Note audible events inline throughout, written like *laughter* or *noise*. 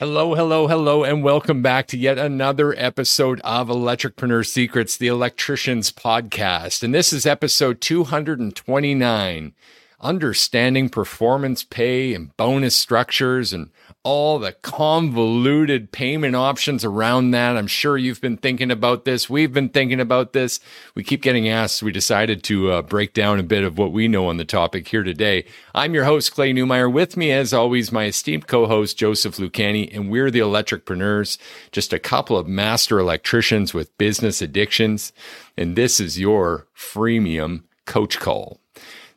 Hello, hello, hello, and welcome back to yet another episode of Electricpreneur Secrets, the Electricians Podcast. And this is episode 229 Understanding Performance Pay and Bonus Structures and all the convoluted payment options around that. I'm sure you've been thinking about this. We've been thinking about this. We keep getting asked. We decided to uh, break down a bit of what we know on the topic here today. I'm your host, Clay Newmeyer. With me, as always, my esteemed co host, Joseph Lucani, and we're the Electricpreneurs, just a couple of master electricians with business addictions. And this is your freemium coach call.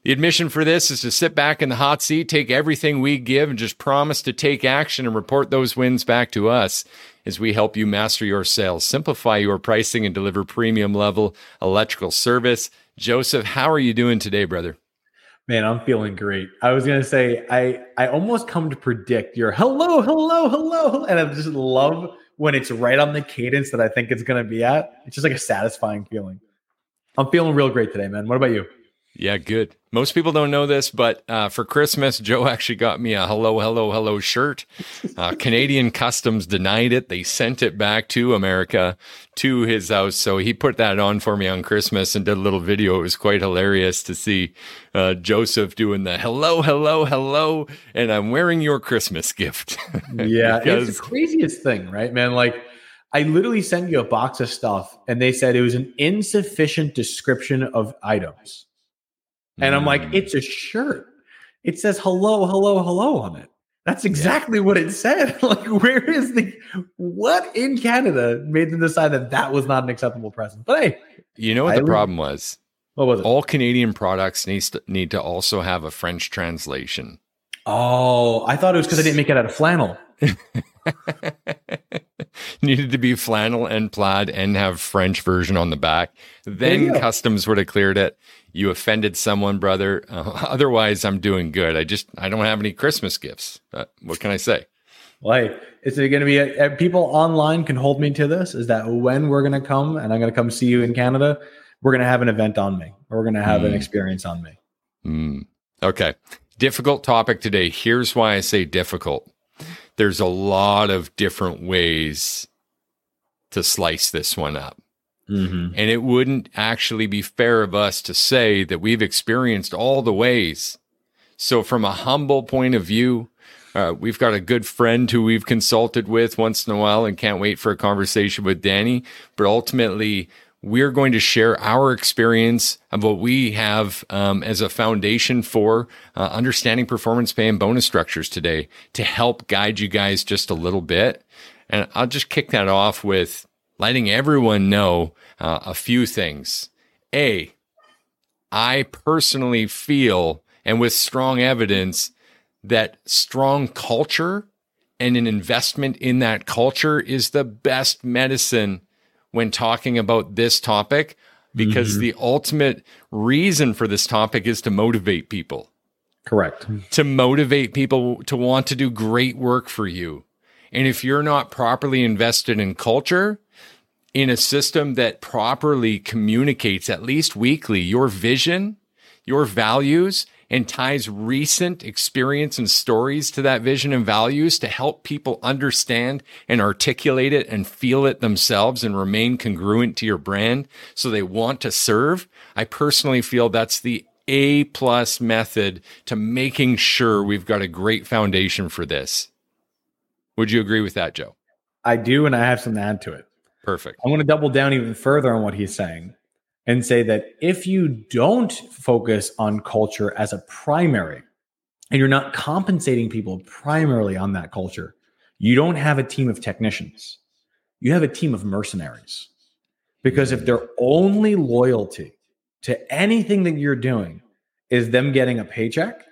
The admission for this is to sit back in the hot seat, take everything we give, and just promise to take action and report those wins back to us as we help you master your sales, simplify your pricing, and deliver premium level electrical service. Joseph, how are you doing today, brother? Man, I'm feeling great. I was gonna say I I almost come to predict your hello, hello, hello, and I just love when it's right on the cadence that I think it's gonna be at. It's just like a satisfying feeling. I'm feeling real great today, man. What about you? Yeah, good. Most people don't know this, but uh, for Christmas, Joe *laughs* actually got me a hello, hello, hello shirt. Uh, Canadian Customs denied it. They sent it back to America to his house. So he put that on for me on Christmas and did a little video. It was quite hilarious to see uh, Joseph doing the hello, hello, hello. And I'm wearing your Christmas gift. *laughs* yeah, because- it's the craziest thing, right, man? Like, I literally sent you a box of stuff and they said it was an insufficient description of items. And I'm like, mm. it's a shirt. It says hello, hello, hello on it. That's exactly yeah. what it said. *laughs* like, where is the what in Canada made them decide that that was not an acceptable present? But hey, you know what I the problem was? What was it? All Canadian products needs to, need to also have a French translation. Oh, I thought it was because I didn't make it out of flannel. *laughs* needed to be flannel and plaid and have French version on the back. Then customs would have cleared it. You offended someone, brother. Uh, *laughs* otherwise, I'm doing good. I just I don't have any Christmas gifts. Uh, what can I say? Well, hey, is it going to be a, a, people online can hold me to this? Is that when we're going to come and I'm going to come see you in Canada? We're going to have an event on me, or we're going to have mm. an experience on me. Mm. Okay, difficult topic today. Here's why I say difficult there's a lot of different ways to slice this one up. Mm-hmm. And it wouldn't actually be fair of us to say that we've experienced all the ways. So, from a humble point of view, uh, we've got a good friend who we've consulted with once in a while and can't wait for a conversation with Danny. But ultimately, we're going to share our experience of what we have um, as a foundation for uh, understanding performance pay and bonus structures today to help guide you guys just a little bit. And I'll just kick that off with letting everyone know uh, a few things. A, I personally feel, and with strong evidence, that strong culture and an investment in that culture is the best medicine when talking about this topic because mm-hmm. the ultimate reason for this topic is to motivate people. Correct. To motivate people to want to do great work for you. And if you're not properly invested in culture, in a system that properly communicates at least weekly your vision, your values, and ties recent experience and stories to that vision and values to help people understand and articulate it and feel it themselves and remain congruent to your brand so they want to serve. I personally feel that's the A plus method to making sure we've got a great foundation for this. Would you agree with that, Joe? I do, and I have some to add to it. Perfect. I want to double down even further on what he's saying and say that if you don't focus on culture as a primary and you're not compensating people primarily on that culture, you don't have a team of technicians. You have a team of mercenaries. Because if mm. their only loyalty to anything that you're doing is them getting a paycheck,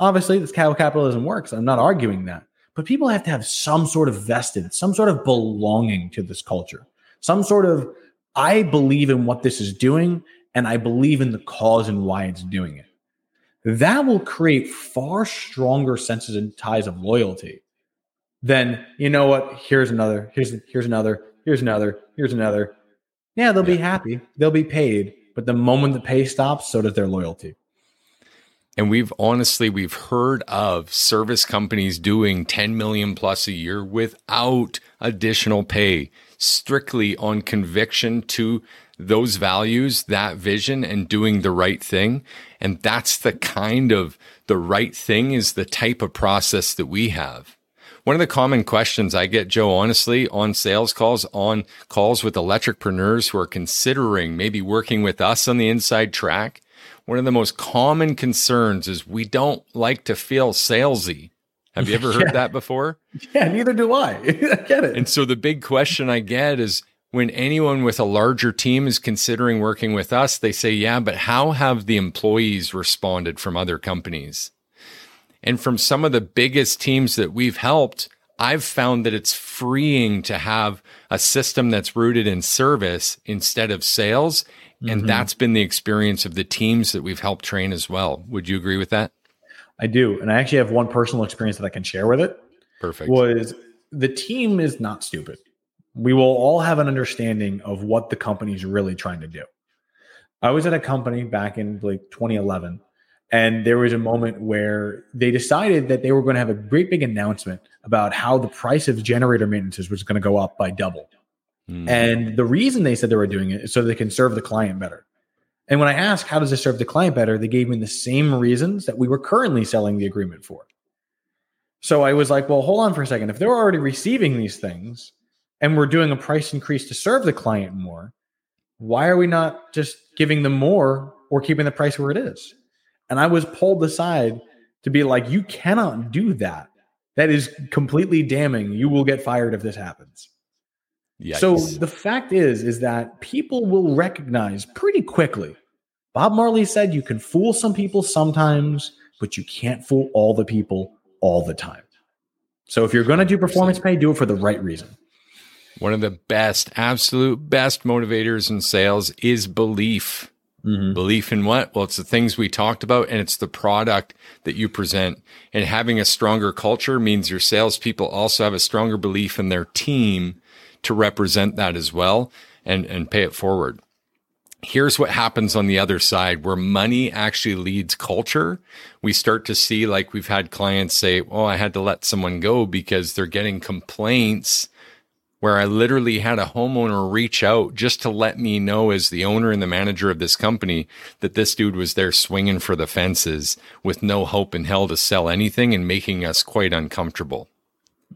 obviously this how capitalism works. I'm not arguing that. But people have to have some sort of vested, some sort of belonging to this culture, some sort of I believe in what this is doing and I believe in the cause and why it's doing it. That will create far stronger senses and ties of loyalty than, you know what, here's another, here's here's another, here's another, here's another. Yeah, they'll yeah. be happy. They'll be paid. But the moment the pay stops, so does their loyalty. And we've honestly, we've heard of service companies doing 10 million plus a year without additional pay, strictly on conviction to those values, that vision and doing the right thing. And that's the kind of the right thing is the type of process that we have. One of the common questions I get, Joe, honestly, on sales calls, on calls with electricpreneurs who are considering maybe working with us on the inside track, one of the most common concerns is we don't like to feel salesy. Have you ever heard *laughs* yeah. that before? Yeah, neither do I. *laughs* I get it. And so the big question I get is when anyone with a larger team is considering working with us, they say, yeah, but how have the employees responded from other companies? And from some of the biggest teams that we've helped, I've found that it's freeing to have a system that's rooted in service instead of sales. And mm-hmm. that's been the experience of the teams that we've helped train as well. Would you agree with that? I do. And I actually have one personal experience that I can share with it. Perfect. Was the team is not stupid. We will all have an understanding of what the company is really trying to do. I was at a company back in like 2011, and there was a moment where they decided that they were going to have a great big announcement about how the price of generator maintenance was going to go up by double. Mm. And the reason they said they were doing it is so they can serve the client better. And when I asked, how does this serve the client better? They gave me the same reasons that we were currently selling the agreement for. So I was like, well, hold on for a second. If they're already receiving these things and we're doing a price increase to serve the client more, why are we not just giving them more or keeping the price where it is? And I was pulled aside to be like, you cannot do that. That is completely damning. You will get fired if this happens. Yikes. So the fact is, is that people will recognize pretty quickly. Bob Marley said you can fool some people sometimes, but you can't fool all the people all the time. So if you're going to do performance pay, do it for the right reason. One of the best, absolute best motivators in sales is belief. Mm-hmm. Belief in what? Well, it's the things we talked about and it's the product that you present. And having a stronger culture means your salespeople also have a stronger belief in their team to represent that as well and, and pay it forward. Here's what happens on the other side where money actually leads culture. We start to see, like we've had clients say, Oh, I had to let someone go because they're getting complaints where I literally had a homeowner reach out just to let me know as the owner and the manager of this company that this dude was there swinging for the fences with no hope in hell to sell anything and making us quite uncomfortable.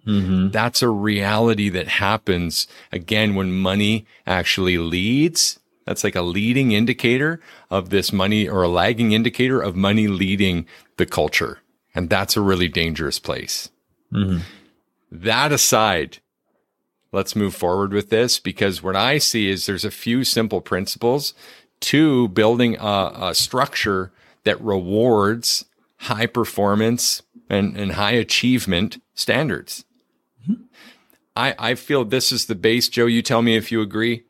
Mm-hmm. That's a reality that happens again when money actually leads. That's like a leading indicator of this money or a lagging indicator of money leading the culture. And that's a really dangerous place. Mm-hmm. That aside, let's move forward with this because what I see is there's a few simple principles to building a, a structure that rewards high performance and, and high achievement standards. Hmm. I, I feel this is the base. Joe, you tell me if you agree.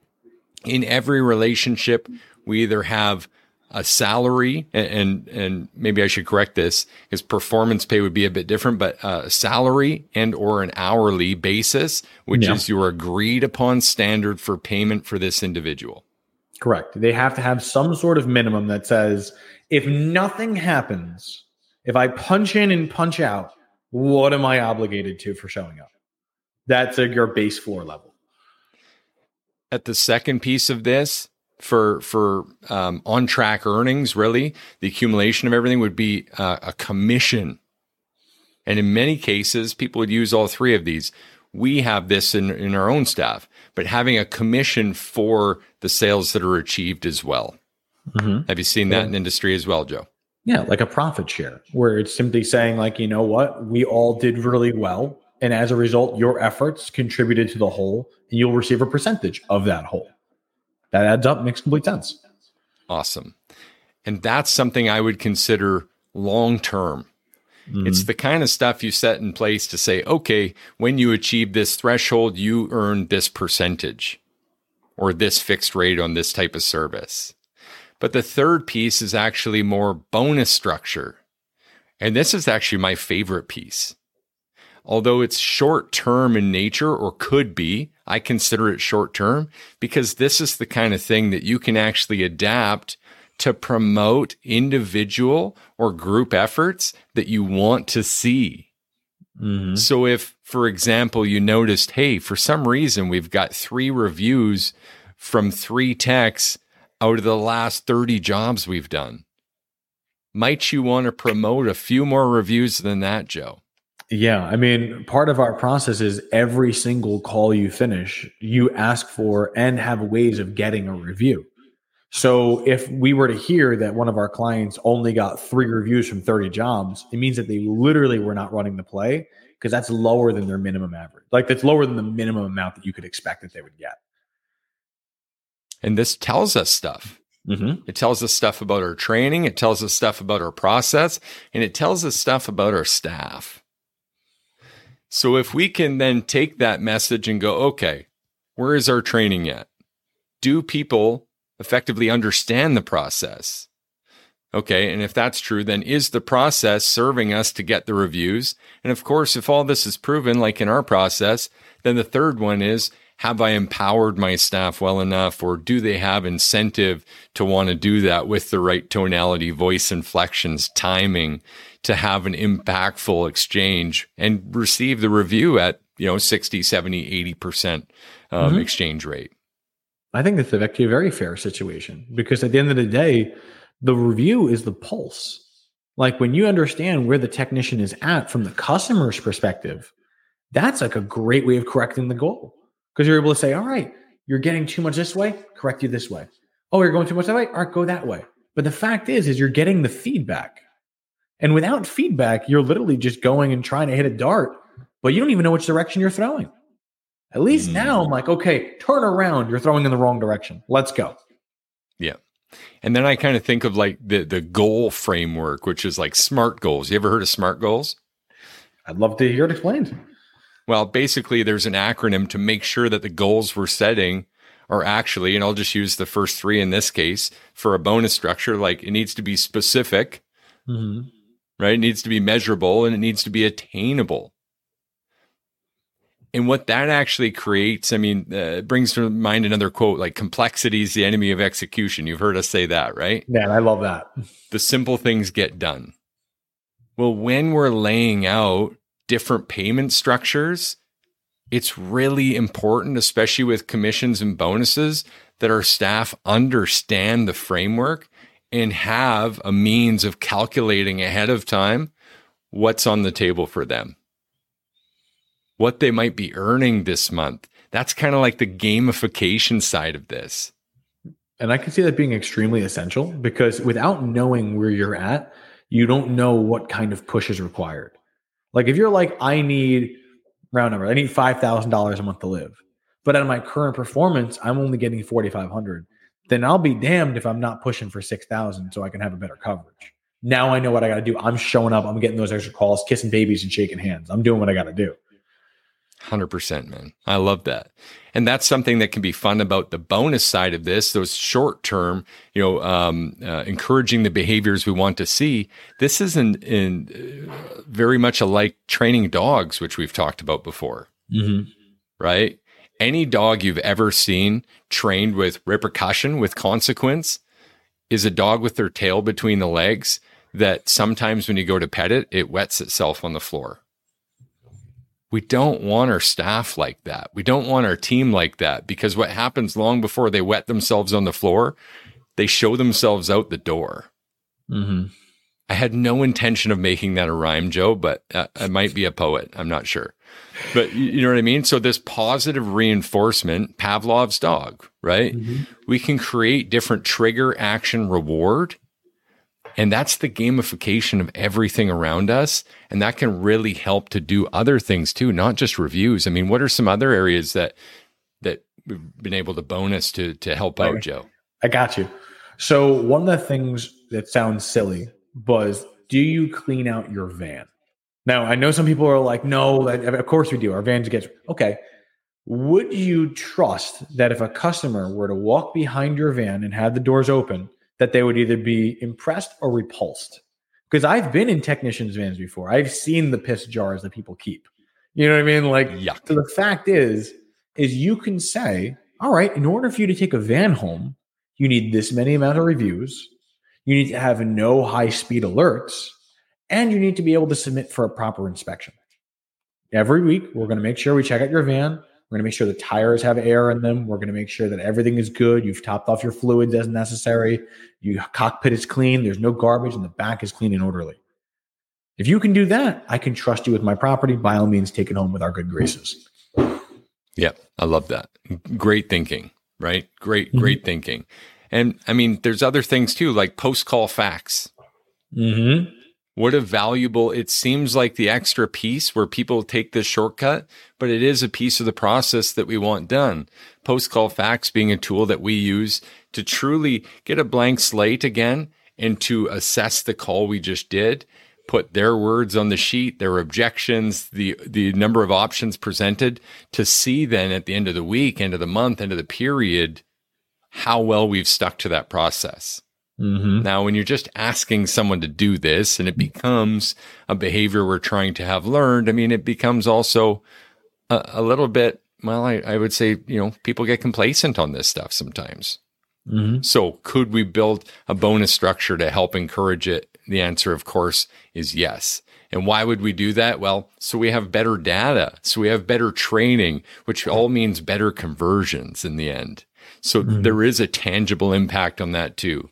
In every relationship, we either have a salary and, and, and maybe I should correct this because performance pay would be a bit different, but a salary and or an hourly basis, which yeah. is your agreed upon standard for payment for this individual. Correct. They have to have some sort of minimum that says if nothing happens, if I punch in and punch out, what am I obligated to for showing up? That's a, your base floor level. At the second piece of this, for for um, on track earnings, really, the accumulation of everything would be uh, a commission. And in many cases, people would use all three of these. We have this in, in our own staff, but having a commission for the sales that are achieved as well. Mm-hmm. Have you seen that yeah. in industry as well, Joe? Yeah, like a profit share, where it's simply saying, like, you know what, we all did really well. And as a result, your efforts contributed to the whole, and you'll receive a percentage of that whole. That adds up, makes complete sense. Awesome. And that's something I would consider long term. Mm-hmm. It's the kind of stuff you set in place to say, okay, when you achieve this threshold, you earn this percentage or this fixed rate on this type of service. But the third piece is actually more bonus structure. And this is actually my favorite piece. Although it's short term in nature or could be, I consider it short term because this is the kind of thing that you can actually adapt to promote individual or group efforts that you want to see. Mm-hmm. So if, for example, you noticed, hey, for some reason we've got three reviews from three techs out of the last 30 jobs we've done. Might you want to promote a few more reviews than that, Joe? Yeah. I mean, part of our process is every single call you finish, you ask for and have ways of getting a review. So if we were to hear that one of our clients only got three reviews from 30 jobs, it means that they literally were not running the play because that's lower than their minimum average. Like that's lower than the minimum amount that you could expect that they would get. And this tells us stuff. Mm-hmm. It tells us stuff about our training. It tells us stuff about our process and it tells us stuff about our staff. So if we can then take that message and go, okay, where is our training at? Do people effectively understand the process? Okay. And if that's true, then is the process serving us to get the reviews? And of course, if all this is proven, like in our process, then the third one is, have I empowered my staff well enough or do they have incentive to want to do that with the right tonality, voice inflections, timing to have an impactful exchange and receive the review at, you know, 60, 70, 80% um, mm-hmm. exchange rate? I think that's actually a very fair situation because at the end of the day, the review is the pulse. Like when you understand where the technician is at from the customer's perspective, that's like a great way of correcting the goal because you're able to say, all right, you're getting too much this way, correct you this way. Oh, you're going too much that way, all right, go that way. But the fact is, is you're getting the feedback. And without feedback, you're literally just going and trying to hit a dart, but you don't even know which direction you're throwing. At least mm. now I'm like, okay, turn around. You're throwing in the wrong direction. Let's go. Yeah. And then I kind of think of like the the goal framework, which is like SMART goals. You ever heard of SMART goals? I'd love to hear it explained. Well, basically, there's an acronym to make sure that the goals we're setting are actually, and I'll just use the first three in this case for a bonus structure. Like it needs to be specific, mm-hmm. right? It needs to be measurable and it needs to be attainable. And what that actually creates, I mean, uh, brings to mind another quote like complexity is the enemy of execution. You've heard us say that, right? Yeah, I love that. The simple things get done. Well, when we're laying out different payment structures, it's really important, especially with commissions and bonuses, that our staff understand the framework and have a means of calculating ahead of time what's on the table for them, what they might be earning this month. That's kind of like the gamification side of this. And I can see that being extremely essential because without knowing where you're at, you don't know what kind of push is required. Like if you're like, I need round number, I need five thousand dollars a month to live, but at my current performance, I'm only getting forty five hundred. Then I'll be damned if I'm not pushing for six thousand so I can have a better coverage. Now I know what I got to do. I'm showing up. I'm getting those extra calls, kissing babies and shaking hands. I'm doing what I got to do. 100%, man. I love that. And that's something that can be fun about the bonus side of this, those short term, you know, um, uh, encouraging the behaviors we want to see. This is in, in uh, very much alike training dogs, which we've talked about before. Mm-hmm. Right? Any dog you've ever seen trained with repercussion, with consequence, is a dog with their tail between the legs that sometimes when you go to pet it, it wets itself on the floor we don't want our staff like that. We don't want our team like that because what happens long before they wet themselves on the floor, they show themselves out the door. Mm-hmm. I had no intention of making that a rhyme, Joe, but uh, I might be a poet. I'm not sure. But you know what I mean? So, this positive reinforcement, Pavlov's dog, right? Mm-hmm. We can create different trigger, action, reward and that's the gamification of everything around us. And that can really help to do other things too, not just reviews. I mean, what are some other areas that that we've been able to bonus to to help out, Joe? I got you. So one of the things that sounds silly was do you clean out your van? Now I know some people are like, no, of course we do. Our vans get okay. Would you trust that if a customer were to walk behind your van and have the doors open, that they would either be impressed or repulsed. Because I've been in technicians' vans before. I've seen the piss jars that people keep. You know what I mean? Like, Yuck. so the fact is, is you can say, all right, in order for you to take a van home, you need this many amount of reviews. You need to have no high speed alerts and you need to be able to submit for a proper inspection. Every week, we're going to make sure we check out your van. We're going to make sure the tires have air in them. We're going to make sure that everything is good. You've topped off your fluids as necessary. Your cockpit is clean. There's no garbage, and the back is clean and orderly. If you can do that, I can trust you with my property. By all means, take it home with our good graces. Yeah, I love that. Great thinking, right? Great, mm-hmm. great thinking. And I mean, there's other things too, like post call facts. Mm-hmm. What a valuable, it seems like the extra piece where people take this shortcut, but it is a piece of the process that we want done. Post call fax being a tool that we use to truly get a blank slate again and to assess the call we just did put their words on the sheet, their objections, the the number of options presented to see then at the end of the week, end of the month, end of the period, how well we've stuck to that process. Mm-hmm. Now, when you're just asking someone to do this and it becomes a behavior we're trying to have learned, I mean, it becomes also a, a little bit, well, I, I, would say, you know, people get complacent on this stuff sometimes. Mm-hmm. So, could we build a bonus structure to help encourage it the answer, of course, is yes. And why would we do that? Well, so we have better data. So we have better training, which all means better conversions in the end. So mm-hmm. there is a tangible impact on that too.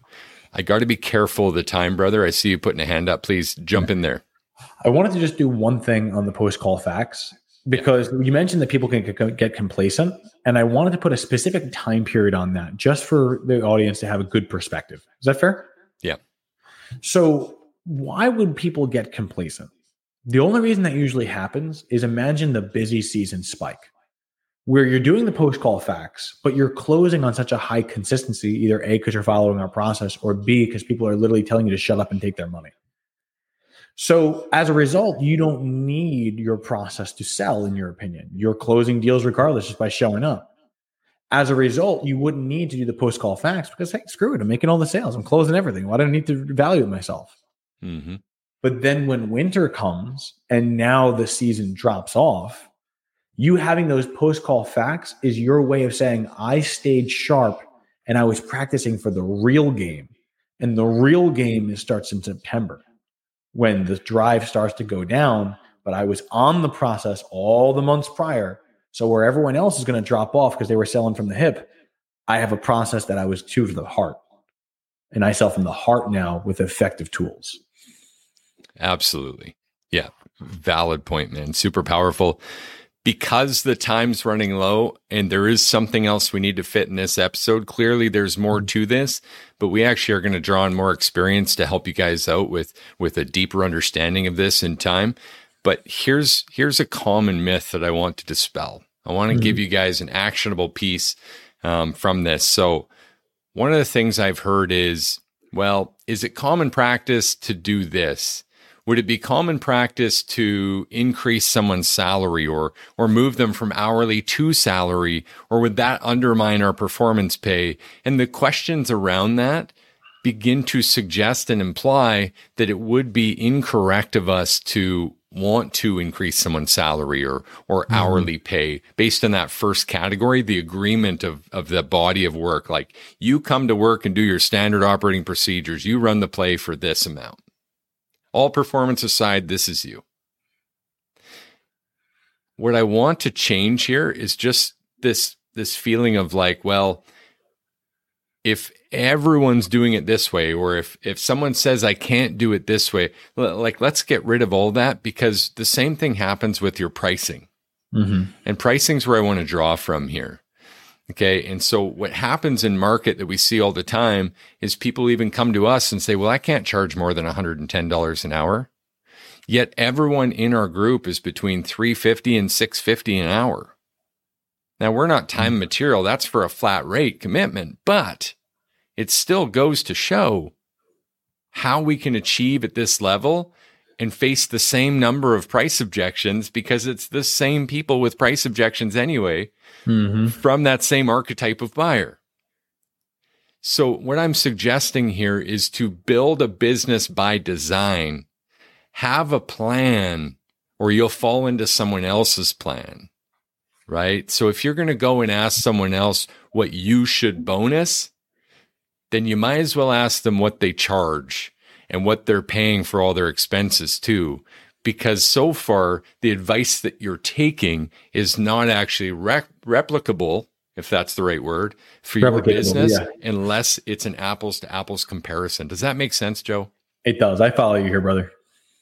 I got to be careful of the time, brother. I see you putting a hand up. Please jump in there. I wanted to just do one thing on the post call facts because yeah. you mentioned that people can get complacent. And I wanted to put a specific time period on that just for the audience to have a good perspective. Is that fair? Yeah. So, why would people get complacent? The only reason that usually happens is imagine the busy season spike where you're doing the post call facts, but you're closing on such a high consistency, either A, because you're following our process, or B, because people are literally telling you to shut up and take their money. So as a result, you don't need your process to sell, in your opinion. You're closing deals regardless just by showing up. As a result, you wouldn't need to do the post call facts because, hey, screw it. I'm making all the sales. I'm closing everything. Why do I need to value myself? Mm-hmm. But then when winter comes and now the season drops off, you having those post call facts is your way of saying, I stayed sharp and I was practicing for the real game. And the real game starts in September when the drive starts to go down. But I was on the process all the months prior so where everyone else is going to drop off because they were selling from the hip, I have a process that I was to the heart. And I sell from the heart now with effective tools. Absolutely. Yeah. Valid point, man. Super powerful. Because the time's running low and there is something else we need to fit in this episode, clearly there's more to this, but we actually are going to draw on more experience to help you guys out with, with a deeper understanding of this in time. But here's here's a common myth that I want to dispel. I want to mm-hmm. give you guys an actionable piece um, from this. So one of the things I've heard is, well, is it common practice to do this? Would it be common practice to increase someone's salary or or move them from hourly to salary or would that undermine our performance pay? And the questions around that begin to suggest and imply that it would be incorrect of us to want to increase someone's salary or or mm-hmm. hourly pay based on that first category the agreement of of the body of work like you come to work and do your standard operating procedures you run the play for this amount all performance aside this is you. What i want to change here is just this this feeling of like well if everyone's doing it this way or if if someone says i can't do it this way like let's get rid of all that because the same thing happens with your pricing. Mm-hmm. and pricing's where i want to draw from here okay and so what happens in market that we see all the time is people even come to us and say well i can't charge more than $110 an hour. Yet everyone in our group is between 350 and 650 an hour. Now we're not time and material. That's for a flat rate commitment but it still goes to show how we can achieve at this level and face the same number of price objections because it's the same people with price objections anyway mm-hmm. from that same archetype of buyer. So, what I'm suggesting here is to build a business by design, have a plan, or you'll fall into someone else's plan, right? So, if you're going to go and ask someone else what you should bonus, then you might as well ask them what they charge and what they're paying for all their expenses too. Because so far, the advice that you're taking is not actually rec- replicable, if that's the right word, for your business, yeah. unless it's an apples to apples comparison. Does that make sense, Joe? It does. I follow you here, brother.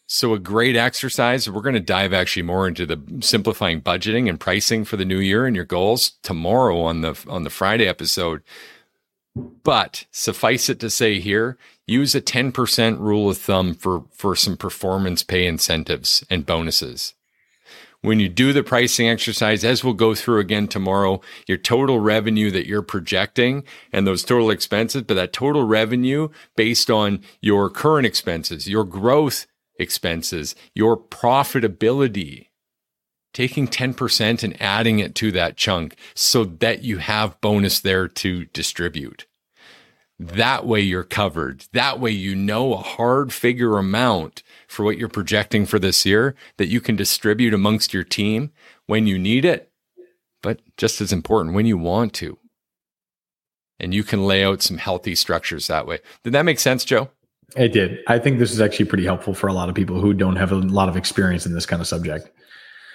So, a great exercise. We're going to dive actually more into the simplifying budgeting and pricing for the new year and your goals tomorrow on the on the Friday episode. But suffice it to say here, use a 10% rule of thumb for, for some performance pay incentives and bonuses. When you do the pricing exercise, as we'll go through again tomorrow, your total revenue that you're projecting and those total expenses, but that total revenue based on your current expenses, your growth expenses, your profitability, taking 10% and adding it to that chunk so that you have bonus there to distribute. That way you're covered. That way you know a hard figure amount for what you're projecting for this year that you can distribute amongst your team when you need it, but just as important, when you want to. And you can lay out some healthy structures that way. Did that make sense, Joe? It did. I think this is actually pretty helpful for a lot of people who don't have a lot of experience in this kind of subject.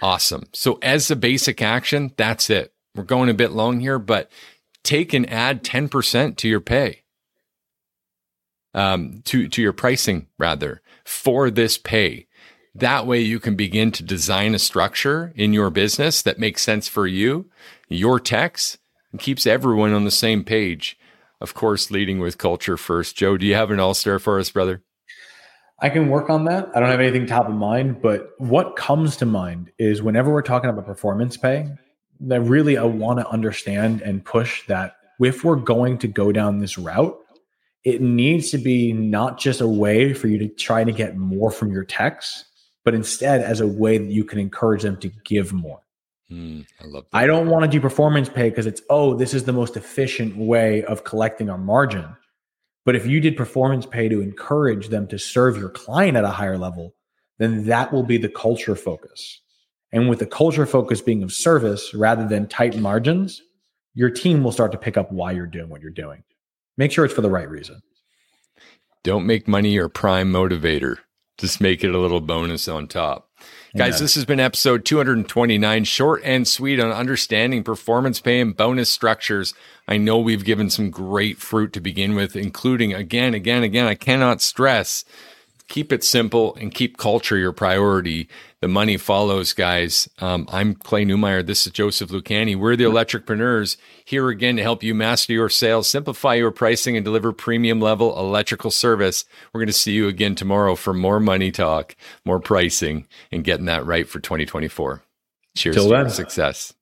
Awesome. So, as a basic action, that's it. We're going a bit long here, but take and add 10% to your pay, um, to, to your pricing rather, for this pay. That way, you can begin to design a structure in your business that makes sense for you, your techs, and keeps everyone on the same page. Of course, leading with culture first. Joe, do you have an all star for us, brother? I can work on that. I don't have anything top of mind, but what comes to mind is whenever we're talking about performance pay, that really I want to understand and push that if we're going to go down this route, it needs to be not just a way for you to try to get more from your techs, but instead as a way that you can encourage them to give more. Mm, I love that. I don't want to do performance pay because it's, oh, this is the most efficient way of collecting our margin. But if you did performance pay to encourage them to serve your client at a higher level, then that will be the culture focus. And with the culture focus being of service rather than tight margins, your team will start to pick up why you're doing what you're doing. Make sure it's for the right reason. Don't make money your prime motivator. Just make it a little bonus on top. Guys, yeah. this has been episode 229, short and sweet on understanding performance pay and bonus structures. I know we've given some great fruit to begin with, including again, again, again, I cannot stress keep it simple and keep culture your priority. The money follows, guys. Um, I'm Clay Newmeyer. This is Joseph Lucani. We're the Electricpreneurs here again to help you master your sales, simplify your pricing, and deliver premium level electrical service. We're going to see you again tomorrow for more money talk, more pricing, and getting that right for 2024. Cheers Till to then. success.